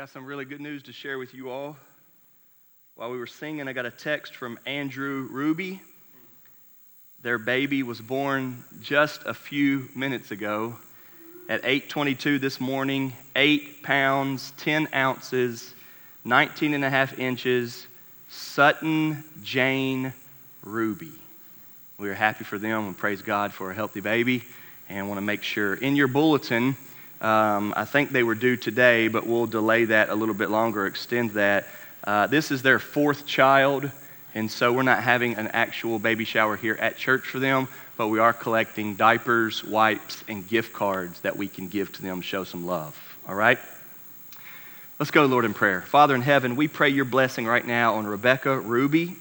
got some really good news to share with you all. While we were singing, I got a text from Andrew Ruby. Their baby was born just a few minutes ago at 8:22 this morning, 8 pounds, 10 ounces, 19 and a half inches, Sutton Jane Ruby. We are happy for them and praise God for a healthy baby and want to make sure in your bulletin um, I think they were due today, but we'll delay that a little bit longer, extend that. Uh, this is their fourth child, and so we're not having an actual baby shower here at church for them, but we are collecting diapers, wipes, and gift cards that we can give to them, show some love. All right? Let's go, Lord, in prayer. Father in heaven, we pray your blessing right now on Rebecca Ruby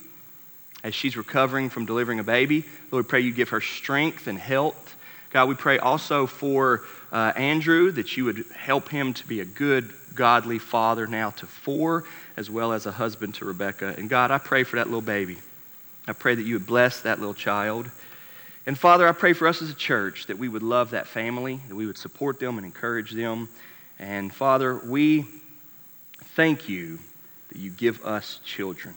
as she's recovering from delivering a baby. Lord, we pray you give her strength and health. God, we pray also for uh, Andrew, that you would help him to be a good, godly father now to four, as well as a husband to Rebecca. And God, I pray for that little baby. I pray that you would bless that little child. And Father, I pray for us as a church that we would love that family, that we would support them and encourage them. And Father, we thank you that you give us children.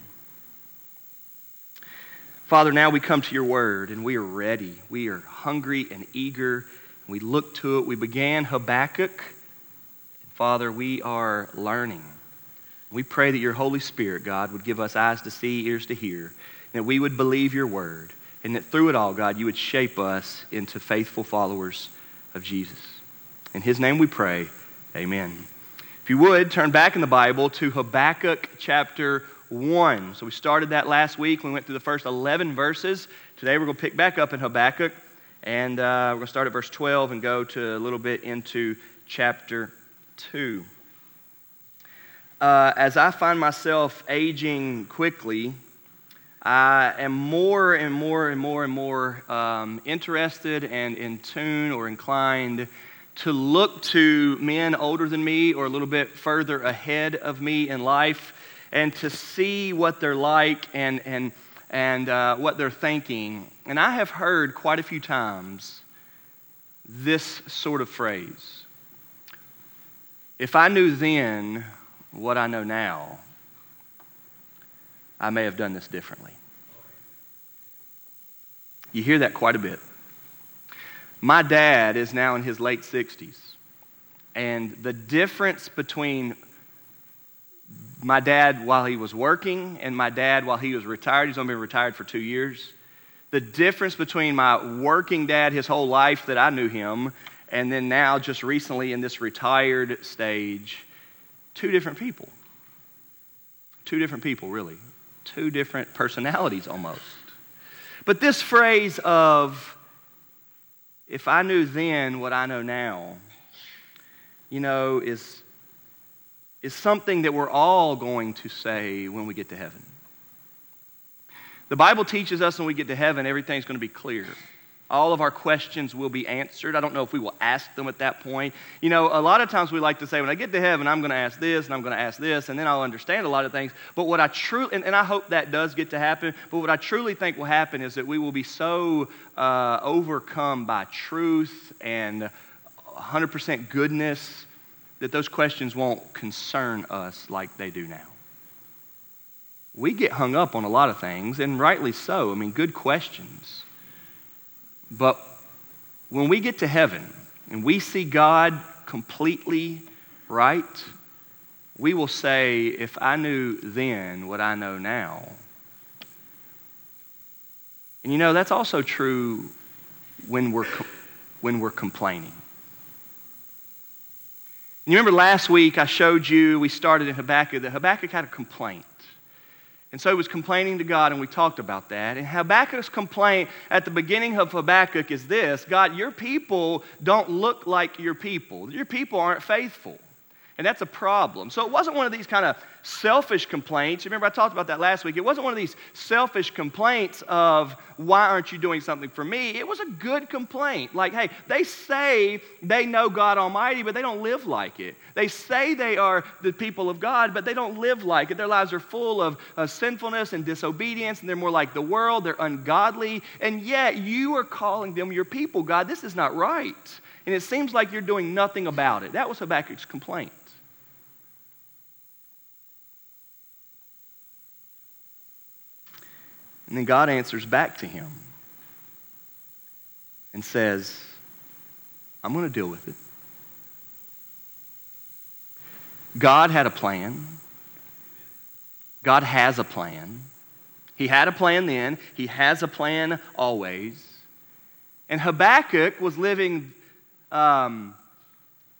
Father, now we come to your word and we are ready. We are hungry and eager we look to it. We began Habakkuk. Father, we are learning. We pray that your Holy Spirit, God, would give us eyes to see, ears to hear, that we would believe your word, and that through it all, God, you would shape us into faithful followers of Jesus. In his name we pray. Amen. If you would, turn back in the Bible to Habakkuk chapter 1. So we started that last week. We went through the first 11 verses. Today we're going to pick back up in Habakkuk. And uh, we're going to start at verse 12 and go to a little bit into chapter 2. Uh, as I find myself aging quickly, I am more and more and more and more um, interested and in tune or inclined to look to men older than me or a little bit further ahead of me in life and to see what they're like and, and and uh, what they're thinking. And I have heard quite a few times this sort of phrase If I knew then what I know now, I may have done this differently. You hear that quite a bit. My dad is now in his late 60s. And the difference between my dad while he was working and my dad while he was retired. He's only been retired for two years. The difference between my working dad his whole life that I knew him and then now just recently in this retired stage, two different people. Two different people, really. Two different personalities almost. But this phrase of, if I knew then what I know now, you know, is is something that we're all going to say when we get to heaven. The Bible teaches us when we get to heaven, everything's going to be clear. All of our questions will be answered. I don't know if we will ask them at that point. You know, a lot of times we like to say, when I get to heaven, I'm going to ask this and I'm going to ask this, and then I'll understand a lot of things. But what I truly, and, and I hope that does get to happen, but what I truly think will happen is that we will be so uh, overcome by truth and 100% goodness that those questions won't concern us like they do now. We get hung up on a lot of things, and rightly so. I mean, good questions. But when we get to heaven and we see God completely right, we will say, if I knew then what I know now. And you know, that's also true when we're, when we're complaining. You remember last week I showed you, we started in Habakkuk, that Habakkuk had a complaint. And so he was complaining to God, and we talked about that. And Habakkuk's complaint at the beginning of Habakkuk is this God, your people don't look like your people. Your people aren't faithful. And that's a problem. So it wasn't one of these kind of selfish complaints. Remember, I talked about that last week. It wasn't one of these selfish complaints of, why aren't you doing something for me? It was a good complaint. Like, hey, they say they know God Almighty, but they don't live like it. They say they are the people of God, but they don't live like it. Their lives are full of uh, sinfulness and disobedience, and they're more like the world. They're ungodly. And yet, you are calling them your people, God. This is not right. And it seems like you're doing nothing about it. That was Habakkuk's complaint. And then God answers back to him and says, I'm going to deal with it. God had a plan. God has a plan. He had a plan then, He has a plan always. And Habakkuk was living um,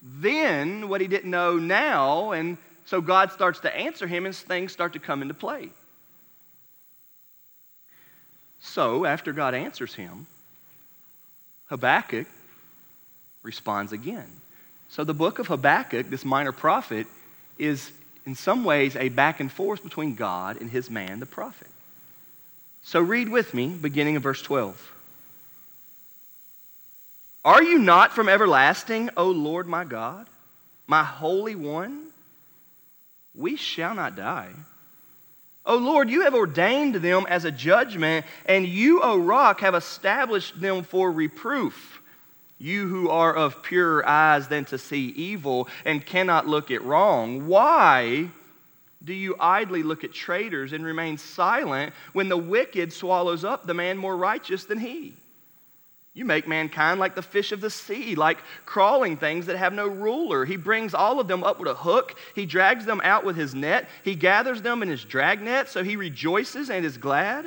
then what he didn't know now, and so God starts to answer him, and things start to come into play. So, after God answers him, Habakkuk responds again. So, the book of Habakkuk, this minor prophet, is in some ways a back and forth between God and his man, the prophet. So, read with me, beginning of verse 12. Are you not from everlasting, O Lord my God, my Holy One? We shall not die. O Lord, you have ordained them as a judgment, and you, O rock, have established them for reproof. You who are of purer eyes than to see evil and cannot look at wrong, why do you idly look at traitors and remain silent when the wicked swallows up the man more righteous than he? You make mankind like the fish of the sea, like crawling things that have no ruler. He brings all of them up with a hook. He drags them out with his net. He gathers them in his dragnet, so he rejoices and is glad.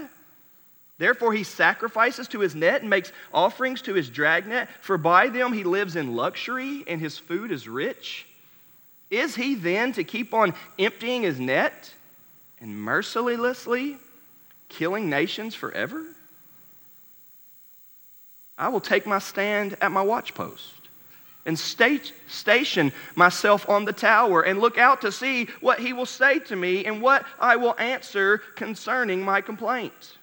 Therefore, he sacrifices to his net and makes offerings to his dragnet, for by them he lives in luxury and his food is rich. Is he then to keep on emptying his net and mercilessly killing nations forever? I will take my stand at my watchpost and state, station myself on the tower and look out to see what he will say to me and what I will answer concerning my complaint.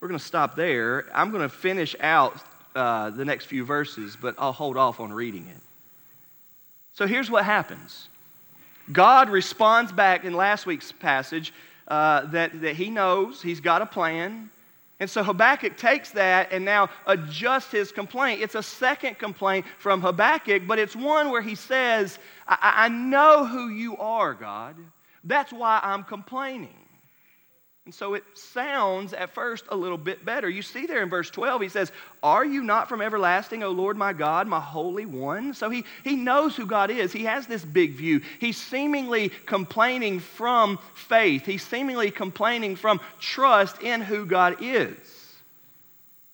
We're going to stop there. I'm going to finish out uh, the next few verses, but I'll hold off on reading it. So here's what happens God responds back in last week's passage uh, that, that he knows, he's got a plan. And so Habakkuk takes that and now adjusts his complaint. It's a second complaint from Habakkuk, but it's one where he says, I, I know who you are, God. That's why I'm complaining. And so it sounds at first a little bit better. You see there in verse 12, he says, Are you not from everlasting, O Lord my God, my Holy One? So he, he knows who God is. He has this big view. He's seemingly complaining from faith, he's seemingly complaining from trust in who God is.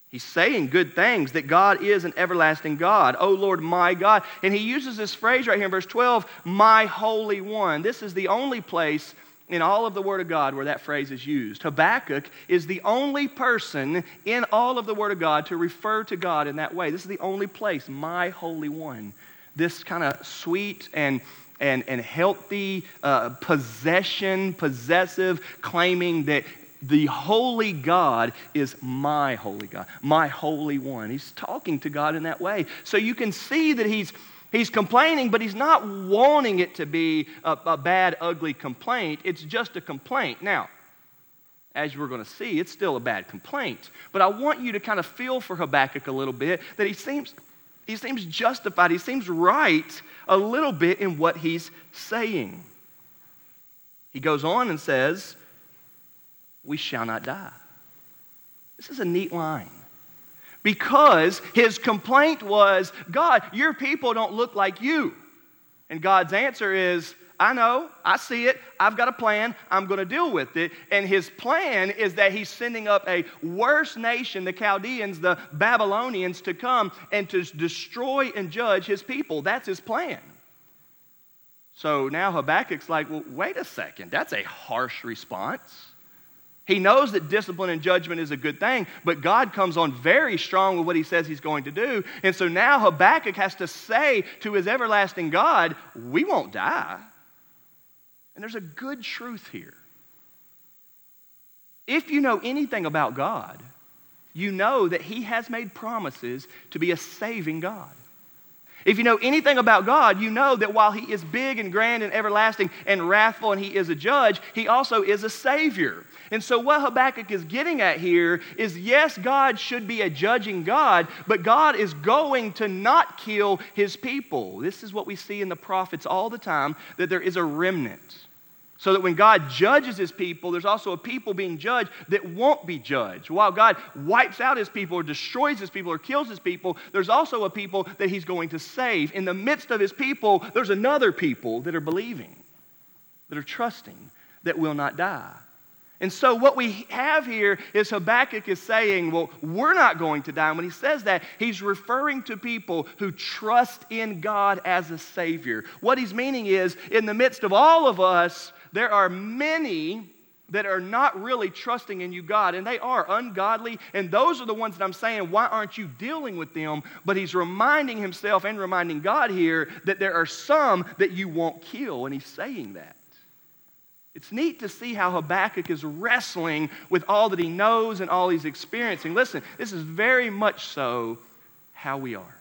He's saying good things that God is an everlasting God. Oh Lord, my God. And he uses this phrase right here in verse 12, my Holy One. This is the only place in all of the Word of God where that phrase is used. Habakkuk is the only person in all of the Word of God to refer to God in that way. This is the only place, my Holy One. This kind of sweet and and, and healthy uh, possession, possessive, claiming that the holy God is my holy God, my holy one. He's talking to God in that way. So you can see that he's He's complaining, but he's not wanting it to be a, a bad, ugly complaint. It's just a complaint. Now, as we're going to see, it's still a bad complaint. But I want you to kind of feel for Habakkuk a little bit that he seems, he seems justified, he seems right a little bit in what he's saying. He goes on and says, We shall not die. This is a neat line because his complaint was, God, your people don't look like you. And God's answer is, I know, I see it, I've got a plan, I'm going to deal with it. And his plan is that he's sending up a worse nation, the Chaldeans, the Babylonians, to come and to destroy and judge his people. That's his plan. So now Habakkuk's like, well, wait a second, that's a harsh response. He knows that discipline and judgment is a good thing, but God comes on very strong with what he says he's going to do. And so now Habakkuk has to say to his everlasting God, We won't die. And there's a good truth here. If you know anything about God, you know that he has made promises to be a saving God. If you know anything about God, you know that while He is big and grand and everlasting and wrathful and He is a judge, He also is a Savior. And so, what Habakkuk is getting at here is yes, God should be a judging God, but God is going to not kill His people. This is what we see in the prophets all the time that there is a remnant. So that when God judges his people, there's also a people being judged that won't be judged. While God wipes out his people or destroys his people or kills his people, there's also a people that he's going to save. In the midst of his people, there's another people that are believing, that are trusting, that will not die. And so, what we have here is Habakkuk is saying, Well, we're not going to die. And when he says that, he's referring to people who trust in God as a Savior. What he's meaning is, in the midst of all of us, there are many that are not really trusting in you, God, and they are ungodly. And those are the ones that I'm saying, why aren't you dealing with them? But he's reminding himself and reminding God here that there are some that you won't kill, and he's saying that. It's neat to see how Habakkuk is wrestling with all that he knows and all he's experiencing. Listen, this is very much so how we are.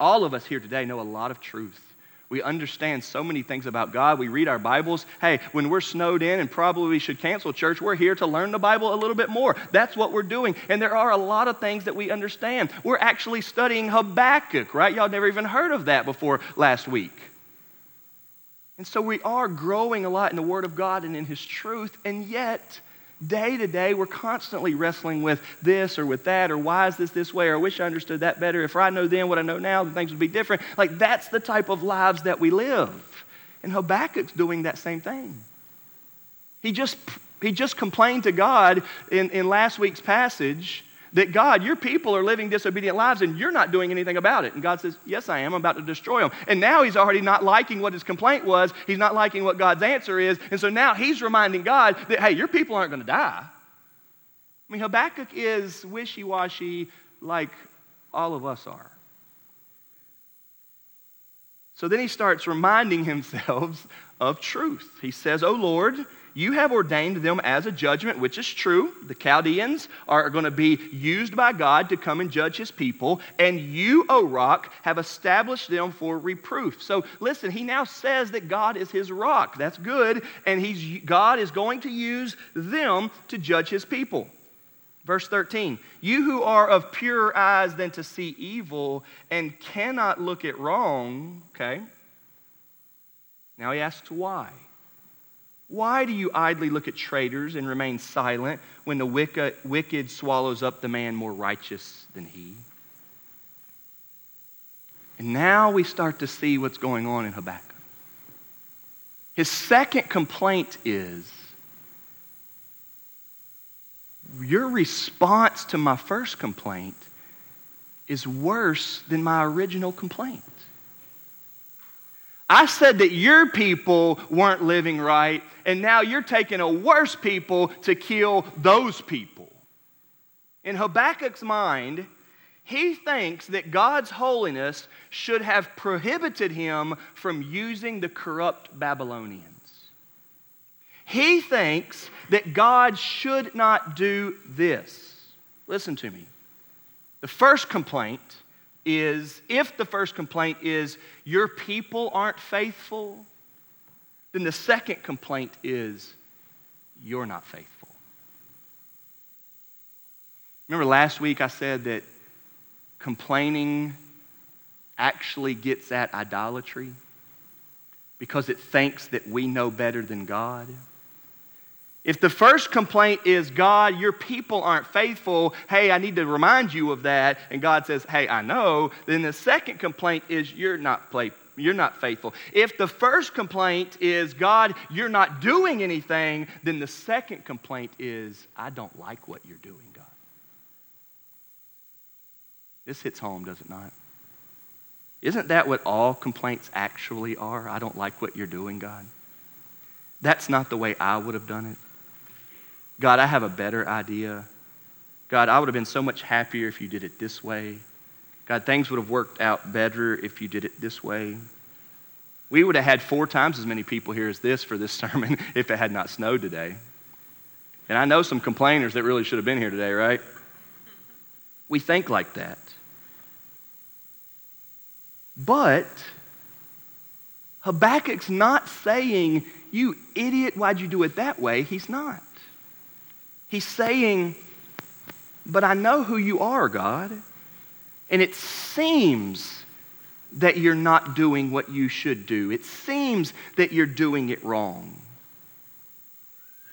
All of us here today know a lot of truth. We understand so many things about God. We read our Bibles. Hey, when we're snowed in and probably we should cancel church, we're here to learn the Bible a little bit more. That's what we're doing. And there are a lot of things that we understand. We're actually studying Habakkuk, right? Y'all never even heard of that before last week. And so we are growing a lot in the Word of God and in His truth, and yet, day to day, we're constantly wrestling with this or with that, or why is this this way, or I wish I understood that better. If I know then what I know now, then things would be different. Like, that's the type of lives that we live. And Habakkuk's doing that same thing. He just, he just complained to God in, in last week's passage that God, your people are living disobedient lives and you're not doing anything about it. And God says, Yes, I am. I'm about to destroy them. And now he's already not liking what his complaint was. He's not liking what God's answer is. And so now he's reminding God that, hey, your people aren't going to die. I mean, Habakkuk is wishy washy like all of us are. So then he starts reminding himself of truth. He says, Oh Lord, you have ordained them as a judgment, which is true. The Chaldeans are going to be used by God to come and judge his people. And you, O rock, have established them for reproof. So listen, he now says that God is his rock. That's good. And he's, God is going to use them to judge his people. Verse 13, you who are of purer eyes than to see evil and cannot look at wrong, okay? Now he asks why. Why do you idly look at traitors and remain silent when the wicked swallows up the man more righteous than he? And now we start to see what's going on in Habakkuk. His second complaint is your response to my first complaint is worse than my original complaint. I said that your people weren't living right, and now you're taking a worse people to kill those people. In Habakkuk's mind, he thinks that God's holiness should have prohibited him from using the corrupt Babylonians. He thinks that God should not do this. Listen to me. The first complaint is if the first complaint is your people aren't faithful, then the second complaint is you're not faithful. Remember last week I said that complaining actually gets at idolatry because it thinks that we know better than God? If the first complaint is, God, your people aren't faithful, hey, I need to remind you of that, and God says, hey, I know, then the second complaint is, you're not, play, you're not faithful. If the first complaint is, God, you're not doing anything, then the second complaint is, I don't like what you're doing, God. This hits home, does it not? Isn't that what all complaints actually are? I don't like what you're doing, God. That's not the way I would have done it. God, I have a better idea. God, I would have been so much happier if you did it this way. God, things would have worked out better if you did it this way. We would have had four times as many people here as this for this sermon if it had not snowed today. And I know some complainers that really should have been here today, right? We think like that. But Habakkuk's not saying, You idiot, why'd you do it that way? He's not. He's saying, But I know who you are, God. And it seems that you're not doing what you should do. It seems that you're doing it wrong.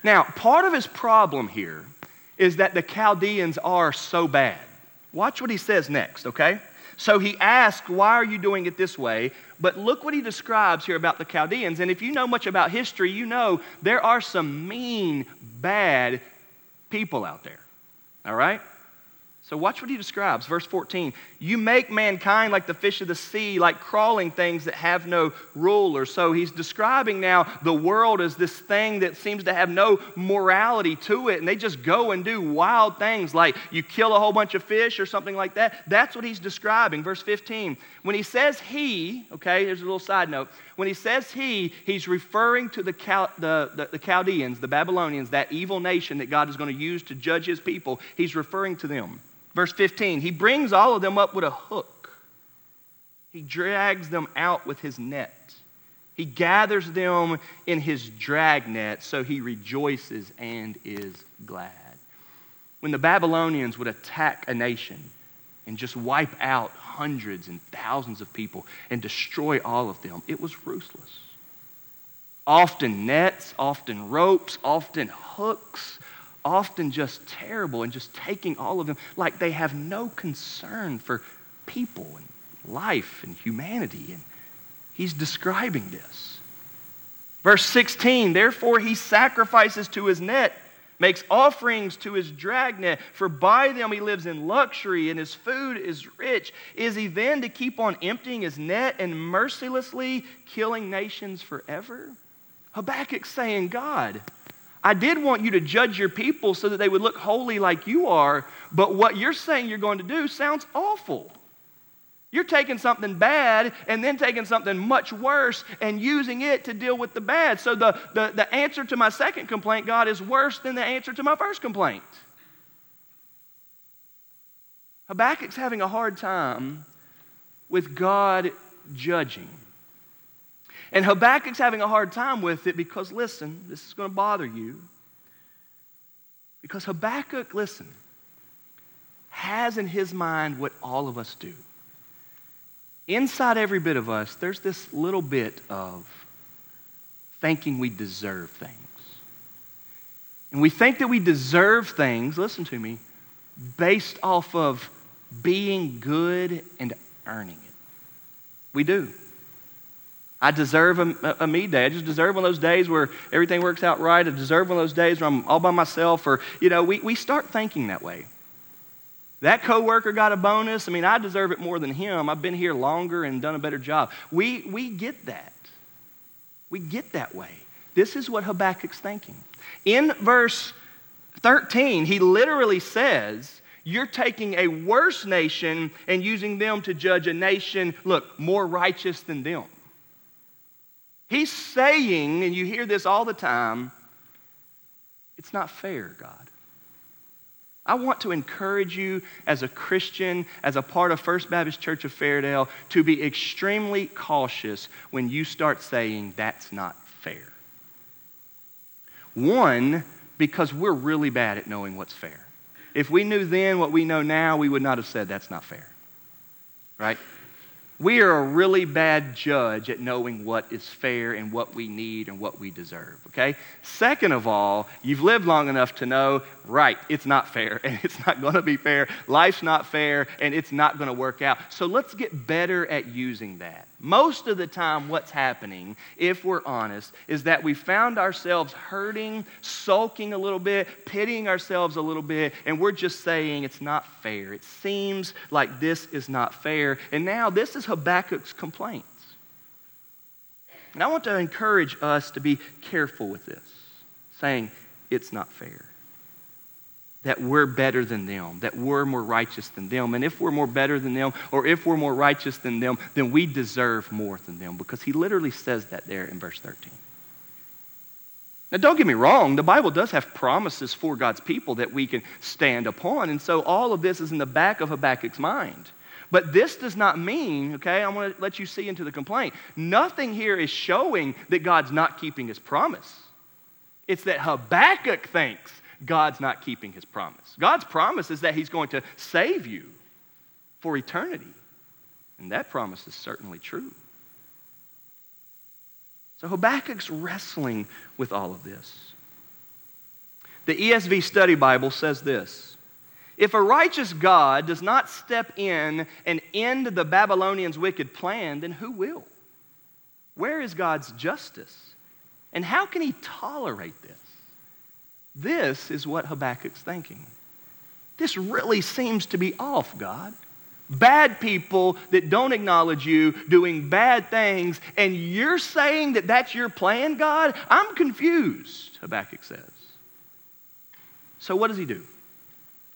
Now, part of his problem here is that the Chaldeans are so bad. Watch what he says next, okay? So he asks, Why are you doing it this way? But look what he describes here about the Chaldeans. And if you know much about history, you know there are some mean, bad people out there. All right? So watch what he describes. Verse 14 You make mankind like the fish of the sea, like crawling things that have no ruler. So he's describing now the world as this thing that seems to have no morality to it. And they just go and do wild things like you kill a whole bunch of fish or something like that. That's what he's describing. Verse 15. When he says he, okay, here's a little side note. When he says he, he's referring to the, the, the, the Chaldeans, the Babylonians, that evil nation that God is going to use to judge his people. He's referring to them. Verse 15, he brings all of them up with a hook. He drags them out with his net. He gathers them in his dragnet, so he rejoices and is glad. When the Babylonians would attack a nation and just wipe out hundreds and thousands of people and destroy all of them, it was ruthless. Often nets, often ropes, often hooks, often just terrible and just taking all of them like they have no concern for people and life and humanity. And he's describing this. Verse 16, therefore he sacrifices to his net, makes offerings to his dragnet, for by them he lives in luxury and his food is rich. Is he then to keep on emptying his net and mercilessly killing nations forever? Habakkuk's saying, God, I did want you to judge your people so that they would look holy like you are, but what you're saying you're going to do sounds awful. You're taking something bad and then taking something much worse and using it to deal with the bad. So the, the, the answer to my second complaint, God, is worse than the answer to my first complaint. Habakkuk's having a hard time with God judging. And Habakkuk's having a hard time with it because, listen, this is going to bother you. Because Habakkuk, listen, has in his mind what all of us do. Inside every bit of us, there's this little bit of thinking we deserve things. And we think that we deserve things, listen to me, based off of being good and earning it. We do. I deserve a, a, me day. I just deserve one of those days where everything works out right. I deserve one of those days where I'm all by myself. Or, you know, we, we start thinking that way. That coworker got a bonus. I mean, I deserve it more than him. I've been here longer and done a better job. We, we get that. We get that way. This is what Habakkuk's thinking. In verse 13, he literally says, You're taking a worse nation and using them to judge a nation, look, more righteous than them. He's saying, and you hear this all the time, it's not fair, God. I want to encourage you as a Christian, as a part of First Baptist Church of Fairdale, to be extremely cautious when you start saying that's not fair. One, because we're really bad at knowing what's fair. If we knew then what we know now, we would not have said that's not fair. Right? We are a really bad judge at knowing what is fair and what we need and what we deserve, okay? Second of all, you've lived long enough to know, right, it's not fair and it's not to be fair. Life's not fair and it's not to work out. So let's get better at using that. Most of the time, what's happening, if we're honest, is that we found ourselves hurting, sulking a little bit, pitying ourselves a little bit, and we're just saying it's not fair. It seems like this is not fair. And now this is Habakkuk's complaints. And I want to encourage us to be careful with this, saying it's not fair that we're better than them, that we're more righteous than them. And if we're more better than them, or if we're more righteous than them, then we deserve more than them, because he literally says that there in verse 13. Now, don't get me wrong, the Bible does have promises for God's people that we can stand upon. And so all of this is in the back of Habakkuk's mind. But this does not mean, okay, I want to let you see into the complaint. Nothing here is showing that God's not keeping his promise. It's that Habakkuk thinks God's not keeping his promise. God's promise is that he's going to save you for eternity. And that promise is certainly true. So Habakkuk's wrestling with all of this. The ESV Study Bible says this If a righteous God does not step in and end the Babylonians' wicked plan, then who will? Where is God's justice? And how can he tolerate this? This is what Habakkuk's thinking. This really seems to be off, God bad people that don't acknowledge you doing bad things, and you're saying that that's your plan, God? I'm confused, Habakkuk says. So, what does he do?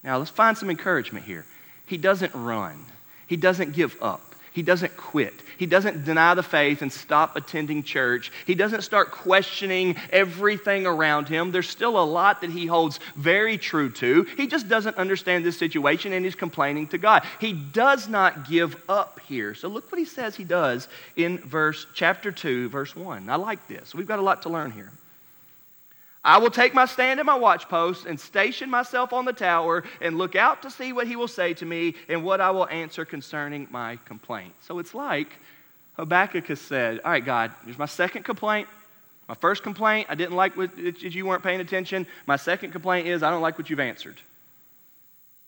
Now, let's find some encouragement here. He doesn't run, he doesn't give up. He doesn't quit. He doesn't deny the faith and stop attending church. He doesn't start questioning everything around him. There's still a lot that he holds very true to. He just doesn't understand this situation and he's complaining to God. He does not give up here. So look what he says he does in verse chapter 2 verse 1. I like this. We've got a lot to learn here. I will take my stand at my watchpost and station myself on the tower and look out to see what he will say to me and what I will answer concerning my complaint. So it's like Habakkuk has said, All right, God, here's my second complaint. My first complaint, I didn't like what, you weren't paying attention. My second complaint is, I don't like what you've answered.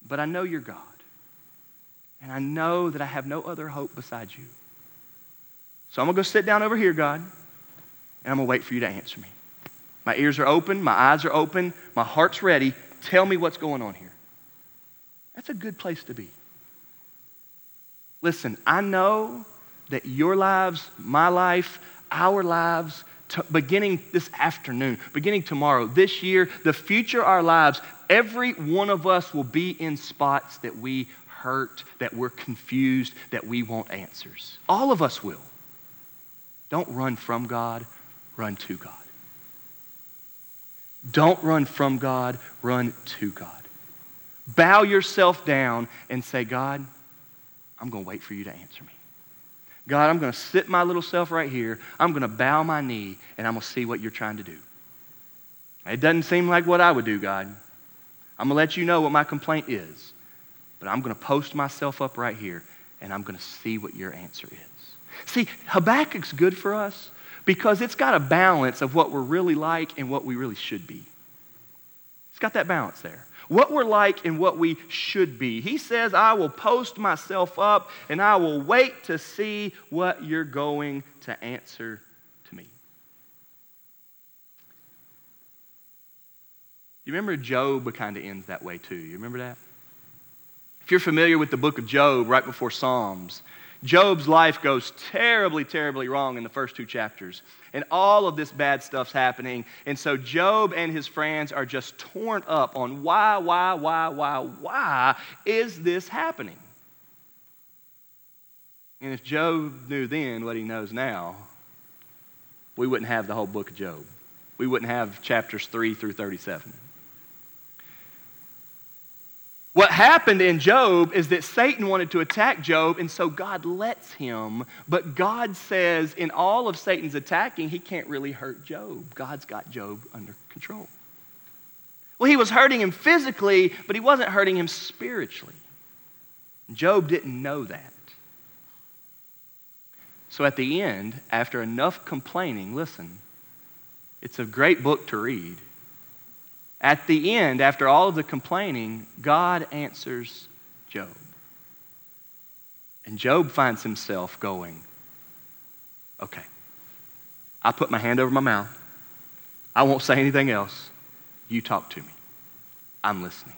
But I know you're God. And I know that I have no other hope besides you. So I'm going to go sit down over here, God, and I'm going to wait for you to answer me. My ears are open, my eyes are open, my heart's ready. Tell me what's going on here. That's a good place to be. Listen, I know that your lives, my life, our lives, t- beginning this afternoon, beginning tomorrow, this year, the future our lives, every one of us will be in spots that we hurt, that we're confused, that we want answers. All of us will. Don't run from God, run to God. Don't run from God, run to God. Bow yourself down and say, God, I'm going to wait for you to answer me. God, I'm going to sit my little self right here. I'm going to bow my knee and I'm going to see what you're trying to do. It doesn't seem like what I would do, God. I'm going to let you know what my complaint is. But I'm going to post myself up right here and I'm going to see what your answer is. See, Habakkuk's good for us because it's got a balance of what we're really like and what we really should be. It's got that balance there. What we're like and what we should be. He says, I will post myself up and I will wait to see what you're going to answer to me. You remember Job kind of ends that way too. You remember that? If you're familiar with the book of Job, right before Psalms, Job's life goes terribly, terribly wrong in the first two chapters. And all of this bad stuff's happening. And so Job and his friends are just torn up on why, why, why, why, why is this happening? And if Job knew then what he knows now, we wouldn't have the whole book of Job. We wouldn't have chapters 3 through 37. What happened in Job is that Satan wanted to attack Job, and so God lets him. But God says, in all of Satan's attacking, he can't really hurt Job. God's got Job under control. Well, he was hurting him physically, but he wasn't hurting him spiritually. Job didn't know that. So at the end, after enough complaining, listen, it's a great book to read. At the end, after all of the complaining, God answers Job. And Job finds himself going, Okay, I put my hand over my mouth. I won't say anything else. You talk to me. I'm listening.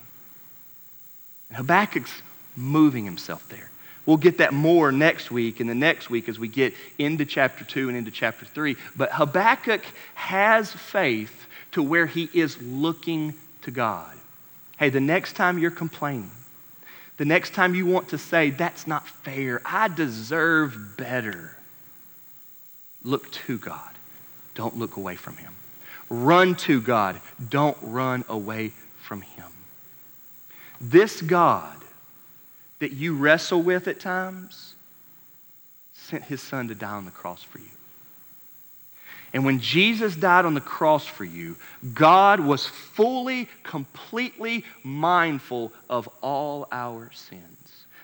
And Habakkuk's moving himself there. We'll get that more next week and the next week as we get into chapter 2 and into chapter 3. But Habakkuk has faith to where he is looking to God. Hey, the next time you're complaining, the next time you want to say, that's not fair, I deserve better, look to God. Don't look away from him. Run to God. Don't run away from him. This God that you wrestle with at times sent his son to die on the cross for you. And when Jesus died on the cross for you, God was fully, completely mindful of all our sins.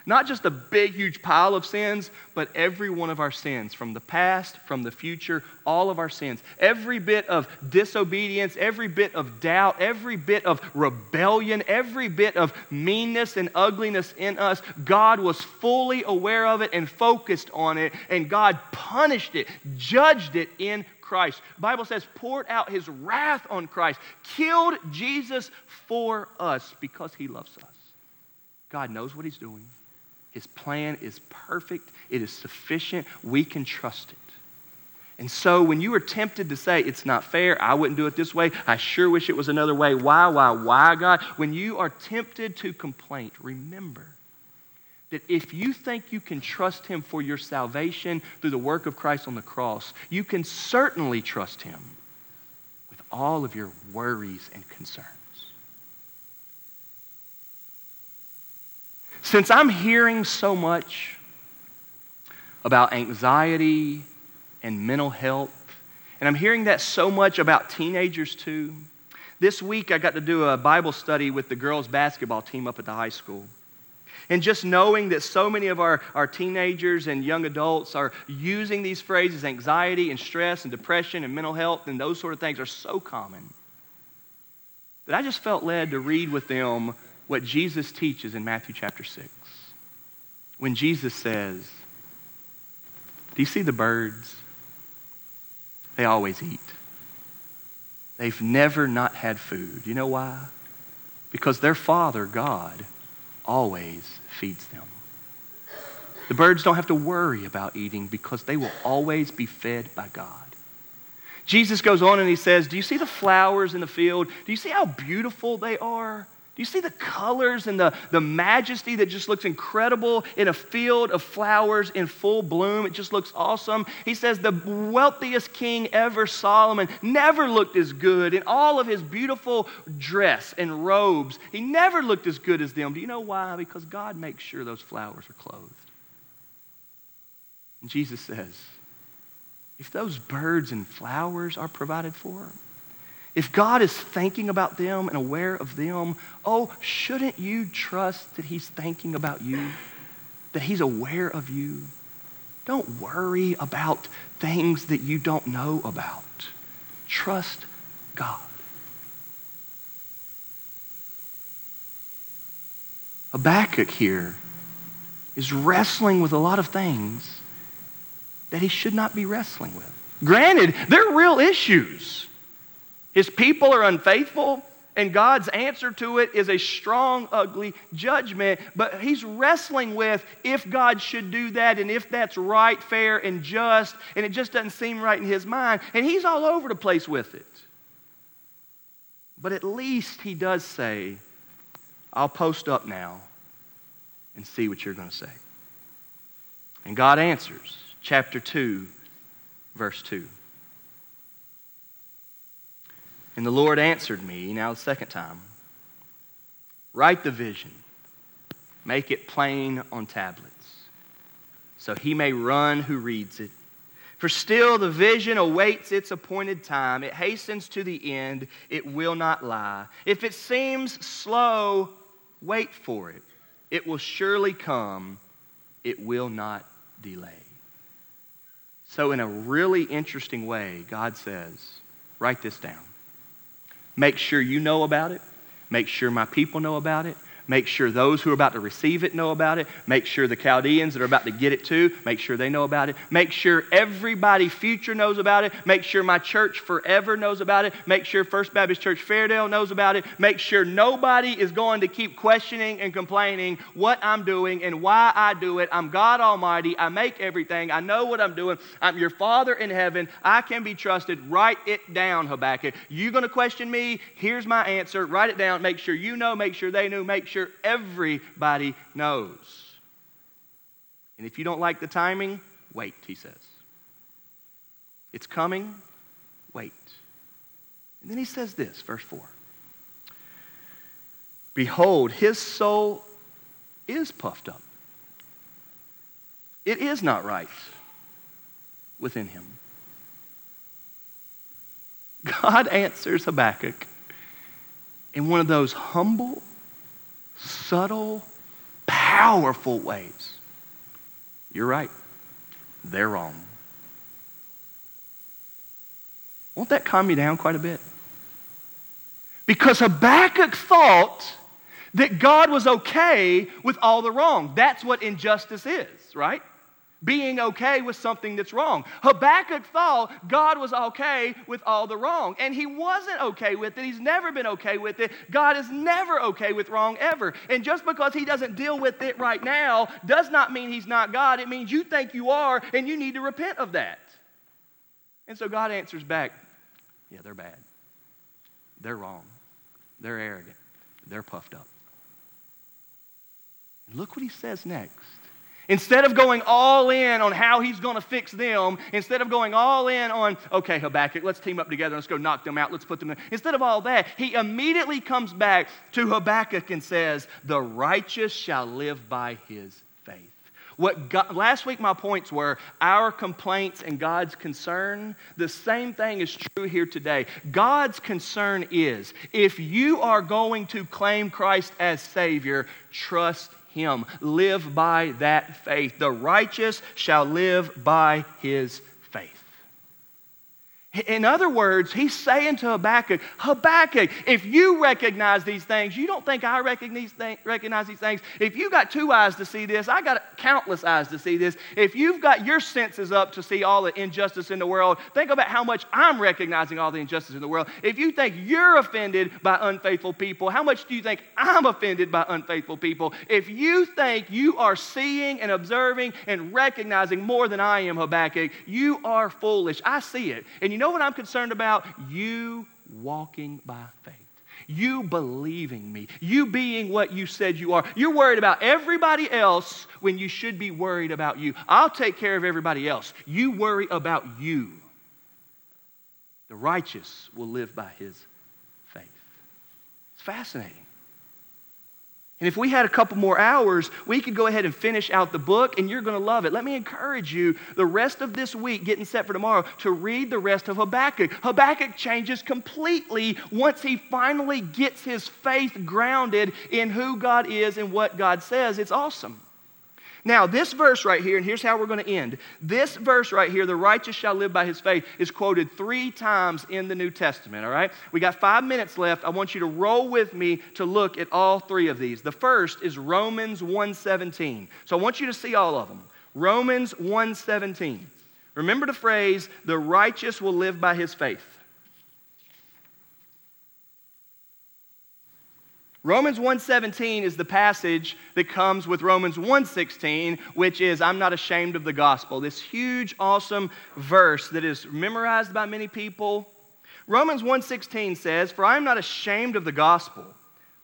Not just a big, huge pile of sins, but every one of our sins from the past, from the future, all of our sins. Every bit of disobedience, every bit of doubt, every bit of rebellion, every bit of meanness and ugliness in us, God was fully aware of it and focused on it, and God punished it, judged it in Christ. Bible says, poured out his wrath on Christ, killed Jesus for us because he loves us. God knows what he's doing. His plan is perfect, it is sufficient. We can trust it. And so when you are tempted to say, it's not fair, I wouldn't do it this way, I sure wish it was another way, why, why, why, God? When you are tempted to complain, remember that if you think you can trust Him for your salvation through the work of Christ on the cross, you can certainly trust Him with all of your worries and concerns. Since I'm hearing so much about anxiety and mental health, and I'm hearing that so much about teenagers too, this week I got to do a Bible study with the girls' basketball team up at the high school. And just knowing that so many of our, our teenagers and young adults are using these phrases, anxiety and stress and depression and mental health and those sort of things are so common, that I just felt led to read with them what Jesus teaches in Matthew chapter 6. When Jesus says, Do you see the birds? They always eat. They've never not had food. You know why? Because their Father, God, always feeds them. The birds don't have to worry about eating because they will always be fed by God. Jesus goes on and he says, Do you see the flowers in the field? Do you see how beautiful they are? Do you see the colors and the, the majesty that just looks incredible in a field of flowers in full bloom? It just looks awesome. He says the wealthiest king ever, Solomon, never looked as good in all of his beautiful dress and robes. He never looked as good as them. Do you know why? Because God makes sure those flowers are clothed. And Jesus says, if those birds and flowers are provided for, if God is thinking about them and aware of them, oh, shouldn't you trust that He's thinking about you? That He's aware of you? Don't worry about things that you don't know about. Trust God. Habakkuk here is wrestling with a lot of things that he should not be wrestling with. Granted, they're real issues. His people are unfaithful, and God's answer to it is a strong, ugly judgment. But he's wrestling with if God should do that and if that's right, fair, and just, and it just doesn't seem right in his mind. And he's all over the place with it. But at least he does say, I'll post up now and see what you're going to say. And God answers, chapter 2, verse 2. And the Lord answered me, now the second time Write the vision, make it plain on tablets, so he may run who reads it. For still the vision awaits its appointed time. It hastens to the end. It will not lie. If it seems slow, wait for it. It will surely come. It will not delay. So, in a really interesting way, God says, write this down. Make sure you know about it. Make sure my people know about it. Make sure those who are about to receive it know about it. Make sure the Chaldeans that are about to get it too, make sure they know about it. Make sure everybody future knows about it. Make sure my church forever knows about it. Make sure First Baptist Church Fairdale knows about it. Make sure nobody is going to keep questioning and complaining what I'm doing and why I do it. I'm God Almighty. I make everything. I know what I'm doing. I'm your Father in heaven. I can be trusted. Write it down, Habakkuk. You going to question me? Here's my answer. Write it down. Make sure you know. Make sure they know. Make everybody knows. And if you don't like the timing, wait, he says. It's coming, wait. And then he says this, verse 4 Behold, his soul is puffed up. It is not right within him. God answers Habakkuk in one of those humble subtle, powerful ways. You're right. They're wrong. Won't that calm you down quite a bit? Because Habakkuk thought that God was okay with all the wrong. That's what injustice is, right? Being okay with something that's wrong. Habakkuk thought God was okay with all the wrong, and he wasn't okay with it. He's never been okay with it. God is never okay with wrong ever. And just because he doesn't deal with it right now does not mean he's not God. It means you think you are, and you need to repent of that. And so God answers back yeah, they're bad. They're wrong. They're arrogant. They're puffed up. And look what he says next. Instead of going all in on how he's going to fix them, instead of going all in on, okay, Habakkuk, let's team up together, let's go knock them out, let's put them in. Instead of all that, he immediately comes back to Habakkuk and says, The righteous shall live by his faith. What God, last week my points were our complaints and God's concern. The same thing is true here today. God's concern is if you are going to claim Christ as Savior, trust Him. Live by that faith. The righteous shall live by His in other words, he's saying to Habakkuk, Habakkuk, if you recognize these things, you don't think I recognize, these things. If you got two eyes to see this, I got countless eyes to see this. If you've got your senses up to see all the injustice in the world, think about how much I'm recognizing all the injustice in the world. If you think you're offended by unfaithful people, how much do you think I'm offended by unfaithful people? If you think you are seeing and observing and recognizing more than I am, Habakkuk, you are foolish. I see it. And you know what I'm concerned about? You walking by faith. You believing me. You being what you said you are. You're worried about everybody else when you should be worried about you. I'll take care of everybody else. You worry about you. The righteous will live by his faith. It's fascinating. And if we had a couple more hours, we could go ahead and finish out the book, and you're going to love it. Let me encourage you the rest of this week, getting set for tomorrow, to read the rest of Habakkuk. Habakkuk changes completely once he finally gets his faith grounded in who God is and what God says. It's awesome. Now, this verse right here, and here's how we're going to end. This verse right here, the righteous shall live by his faith, is quoted three times in the New Testament, all right? We got five minutes left. I want you to roll with me to look at all three of these. The first is Romans 1.17. So I want you to see all of them. Romans 1.17. Remember the phrase, the righteous will live by his faith. Romans 1:17 is the passage that comes with Romans 1:16, which is I'm not ashamed of the gospel. This huge awesome verse that is memorized by many people. Romans 1:16 says, "For I am not ashamed of the gospel,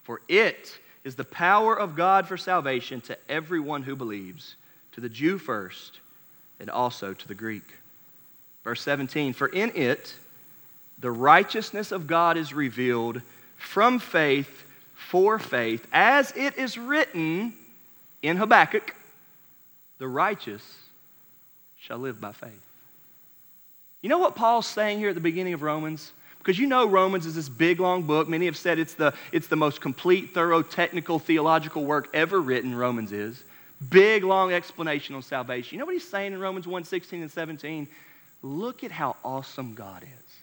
for it is the power of God for salvation to everyone who believes, to the Jew first, and also to the Greek." Verse 17, "For in it the righteousness of God is revealed from faith for faith, as it is written in Habakkuk, the righteous shall live by faith. You know what Paul's saying here at the beginning of Romans? Because you know Romans is this big, long book. Many have said it's the, it's the most complete, thorough, technical, theological work ever written, Romans is. Big, long explanation on salvation. You know what he's saying in Romans 1 16 and 17? Look at how awesome God is.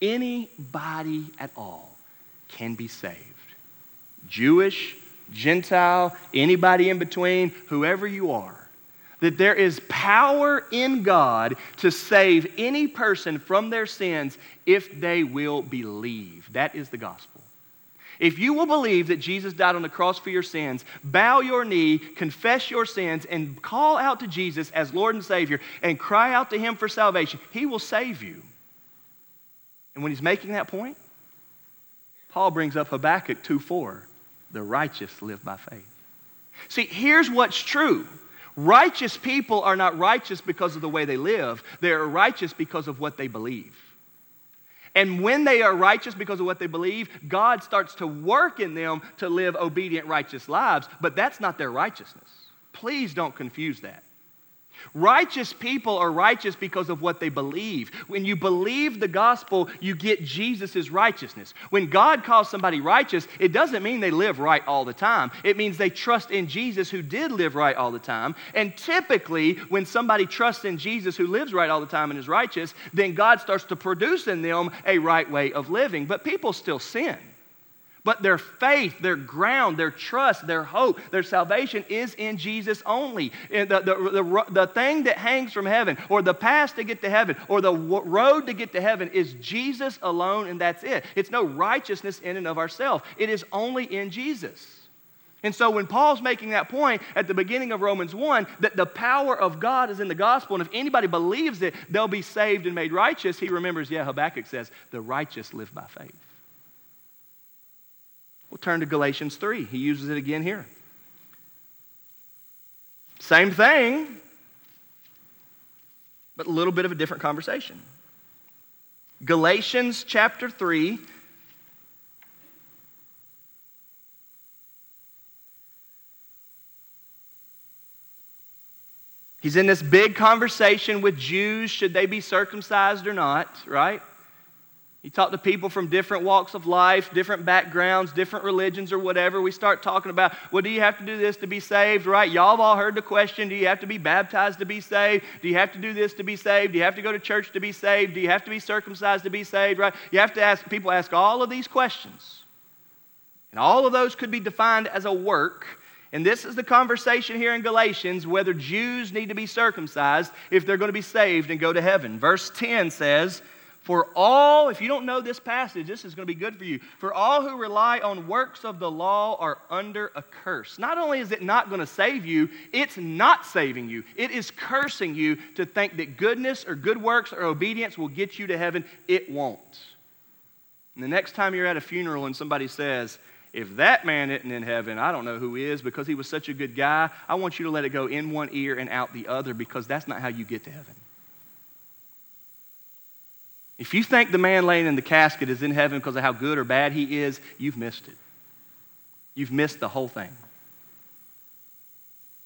Anybody at all can be saved. Jewish, Gentile, anybody in between, whoever you are, that there is power in God to save any person from their sins if they will believe. That is the gospel. If you will believe that Jesus died on the cross for your sins, bow your knee, confess your sins, and call out to Jesus as Lord and Savior and cry out to Him for salvation, He will save you. And when He's making that point, Paul brings up Habakkuk 2 4 the righteous live by faith. See, here's what's true. Righteous people are not righteous because of the way they live. They are righteous because of what they believe. And when they are righteous because of what they believe, God starts to work in them to live obedient, righteous lives, but that's not their righteousness. Please don't confuse that. Righteous people are righteous because of what they believe. When you believe the gospel, you get Jesus' righteousness. When God calls somebody righteous, it doesn't mean they live right all the time. It means they trust in Jesus who did live right all the time. And typically, when somebody trusts in Jesus who lives right all the time and is righteous, then God starts to produce in them a right way of living. But people still sin. But their faith, their ground, their trust, their hope, their salvation is in Jesus only. And the, the, the, the thing that hangs from heaven, or the path to get to heaven, or the road to get to heaven is Jesus alone, and that's it. It's no righteousness in and of ourselves, it is only in Jesus. And so when Paul's making that point at the beginning of Romans 1 that the power of God is in the gospel, and if anybody believes it, they'll be saved and made righteous, he remembers, yeah, Habakkuk says, the righteous live by faith. We'll turn to Galatians 3. He uses it again here. Same thing, but a little bit of a different conversation. Galatians chapter 3. He's in this big conversation with Jews should they be circumcised or not, right? You talk to people from different walks of life, different backgrounds, different religions, or whatever. We start talking about, well, do you have to do this to be saved, right? Y'all have all heard the question do you have to be baptized to be saved? Do you have to do this to be saved? Do you have to go to church to be saved? Do you have to be circumcised to be saved, right? You have to ask, people ask all of these questions. And all of those could be defined as a work. And this is the conversation here in Galatians whether Jews need to be circumcised if they're going to be saved and go to heaven. Verse 10 says, for all, if you don't know this passage, this is going to be good for you. For all who rely on works of the law are under a curse. Not only is it not going to save you, it's not saving you. It is cursing you to think that goodness or good works or obedience will get you to heaven. It won't. And the next time you're at a funeral and somebody says, if that man isn't in heaven, I don't know who is because he was such a good guy. I want you to let it go in one ear and out the other because that's not how you get to heaven. If you think the man laying in the casket is in heaven because of how good or bad he is, you've missed it. You've missed the whole thing.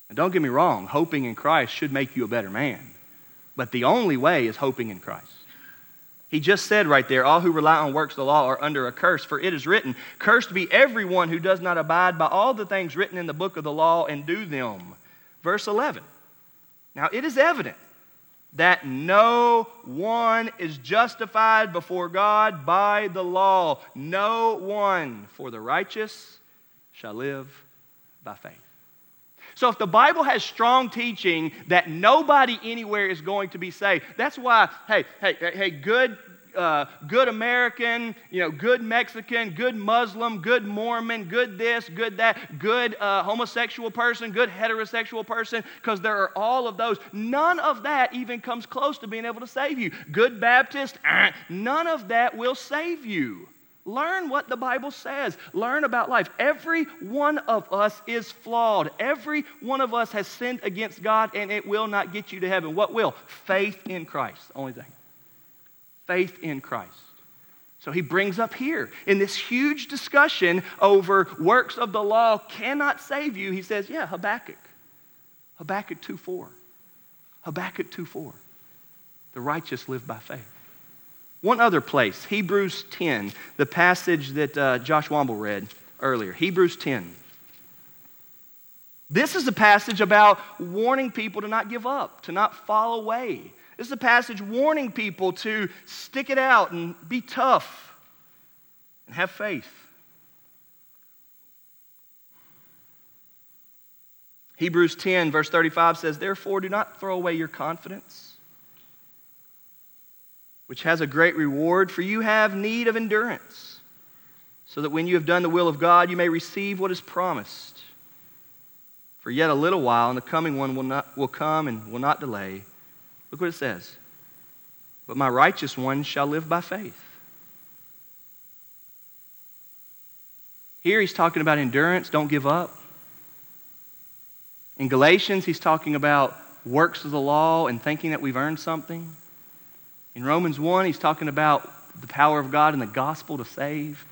And don't get me wrong, hoping in Christ should make you a better man. But the only way is hoping in Christ. He just said right there, all who rely on works of the law are under a curse, for it is written, Cursed be everyone who does not abide by all the things written in the book of the law and do them. Verse 11. Now it is evident that no one is justified before God by the law. No one, for the righteous shall live by faith. So, if the Bible has strong teaching that nobody anywhere is going to be saved, that's why, hey, hey, hey, good uh, good American, you know, good Mexican, good Muslim, good Mormon, good this, good that, good uh, homosexual person, good heterosexual person, because there are all of those. None of that even comes close to being able to save you. Good Baptist, uh, none of that will save you. Learn what the Bible says. Learn about life. Every one of us is flawed. Every one of us has sinned against God, and it will not get you to heaven. What will? Faith in Christ. Only thing faith in Christ. So he brings up here in this huge discussion over works of the law cannot save you. He says, yeah, Habakkuk. Habakkuk 2 4. Habakkuk 2 4. The righteous live by faith. One other place, Hebrews 10, the passage that uh, Josh Womble read earlier. Hebrews 10. This is a passage about warning people to not give up, to not fall away, this is a passage warning people to stick it out and be tough and have faith. Hebrews 10, verse 35 says, Therefore, do not throw away your confidence, which has a great reward, for you have need of endurance, so that when you have done the will of God, you may receive what is promised. For yet a little while, and the coming one will, not, will come and will not delay. Look what it says. But my righteous one shall live by faith. Here he's talking about endurance, don't give up. In Galatians, he's talking about works of the law and thinking that we've earned something. In Romans 1, he's talking about the power of God and the gospel to save.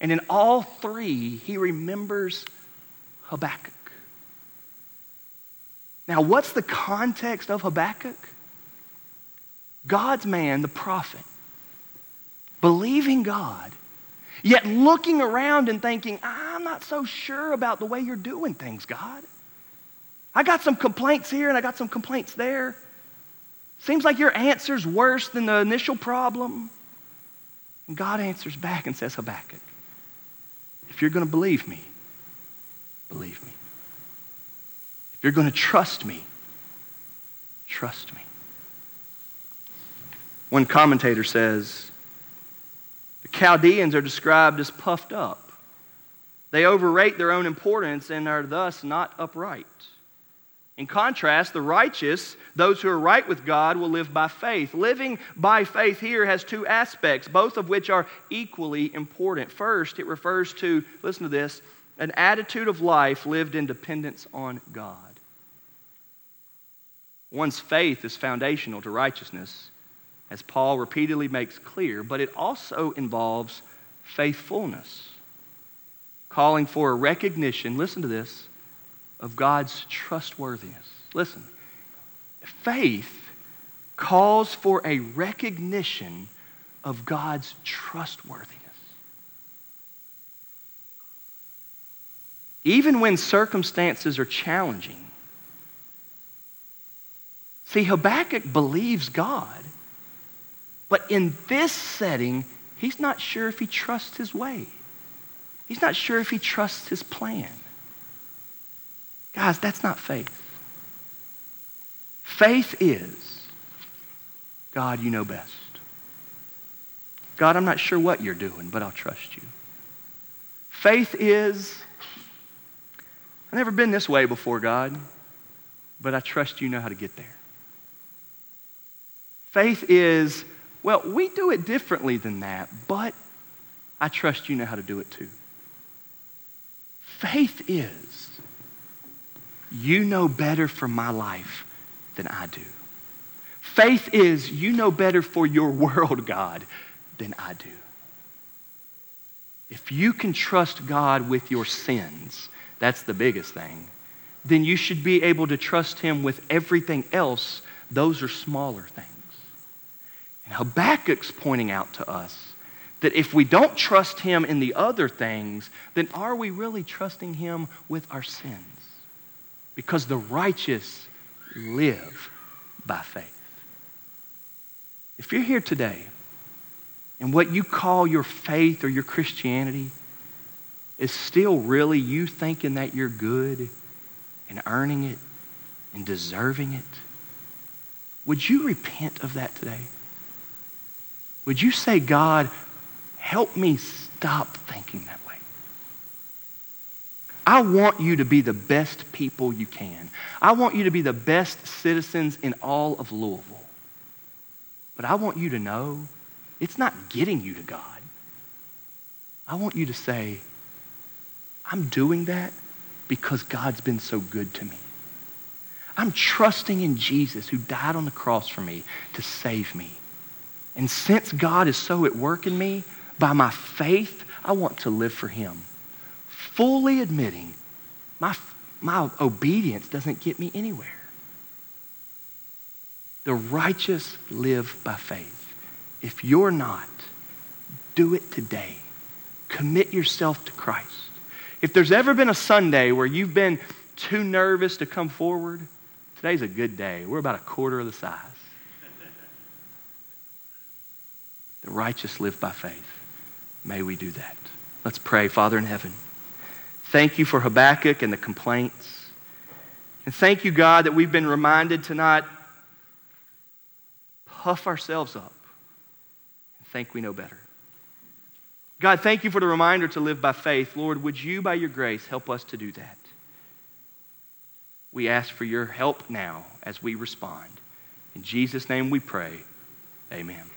And in all three, he remembers Habakkuk. Now, what's the context of Habakkuk? God's man, the prophet, believing God, yet looking around and thinking, I'm not so sure about the way you're doing things, God. I got some complaints here and I got some complaints there. Seems like your answer's worse than the initial problem. And God answers back and says, Habakkuk, if you're going to believe me, believe me. If you're going to trust me, trust me. One commentator says the Chaldeans are described as puffed up. They overrate their own importance and are thus not upright. In contrast, the righteous, those who are right with God, will live by faith. Living by faith here has two aspects, both of which are equally important. First, it refers to, listen to this, an attitude of life lived in dependence on God. One's faith is foundational to righteousness, as Paul repeatedly makes clear, but it also involves faithfulness, calling for a recognition, listen to this, of God's trustworthiness. Listen, faith calls for a recognition of God's trustworthiness. Even when circumstances are challenging, See, Habakkuk believes God, but in this setting, he's not sure if he trusts his way. He's not sure if he trusts his plan. Guys, that's not faith. Faith is God, you know best. God, I'm not sure what you're doing, but I'll trust you. Faith is I've never been this way before, God, but I trust you know how to get there. Faith is, well, we do it differently than that, but I trust you know how to do it too. Faith is, you know better for my life than I do. Faith is, you know better for your world, God, than I do. If you can trust God with your sins, that's the biggest thing, then you should be able to trust Him with everything else. Those are smaller things. And Habakkuk's pointing out to us that if we don't trust him in the other things, then are we really trusting him with our sins? Because the righteous live by faith. If you're here today and what you call your faith or your Christianity is still really you thinking that you're good and earning it and deserving it, would you repent of that today? Would you say, God, help me stop thinking that way? I want you to be the best people you can. I want you to be the best citizens in all of Louisville. But I want you to know it's not getting you to God. I want you to say, I'm doing that because God's been so good to me. I'm trusting in Jesus who died on the cross for me to save me. And since God is so at work in me, by my faith, I want to live for Him. Fully admitting my, my obedience doesn't get me anywhere. The righteous live by faith. If you're not, do it today. Commit yourself to Christ. If there's ever been a Sunday where you've been too nervous to come forward, today's a good day. We're about a quarter of the size. The righteous live by faith. May we do that. Let's pray. Father in heaven, thank you for Habakkuk and the complaints. And thank you, God, that we've been reminded to not puff ourselves up and think we know better. God, thank you for the reminder to live by faith. Lord, would you, by your grace, help us to do that? We ask for your help now as we respond. In Jesus' name we pray. Amen.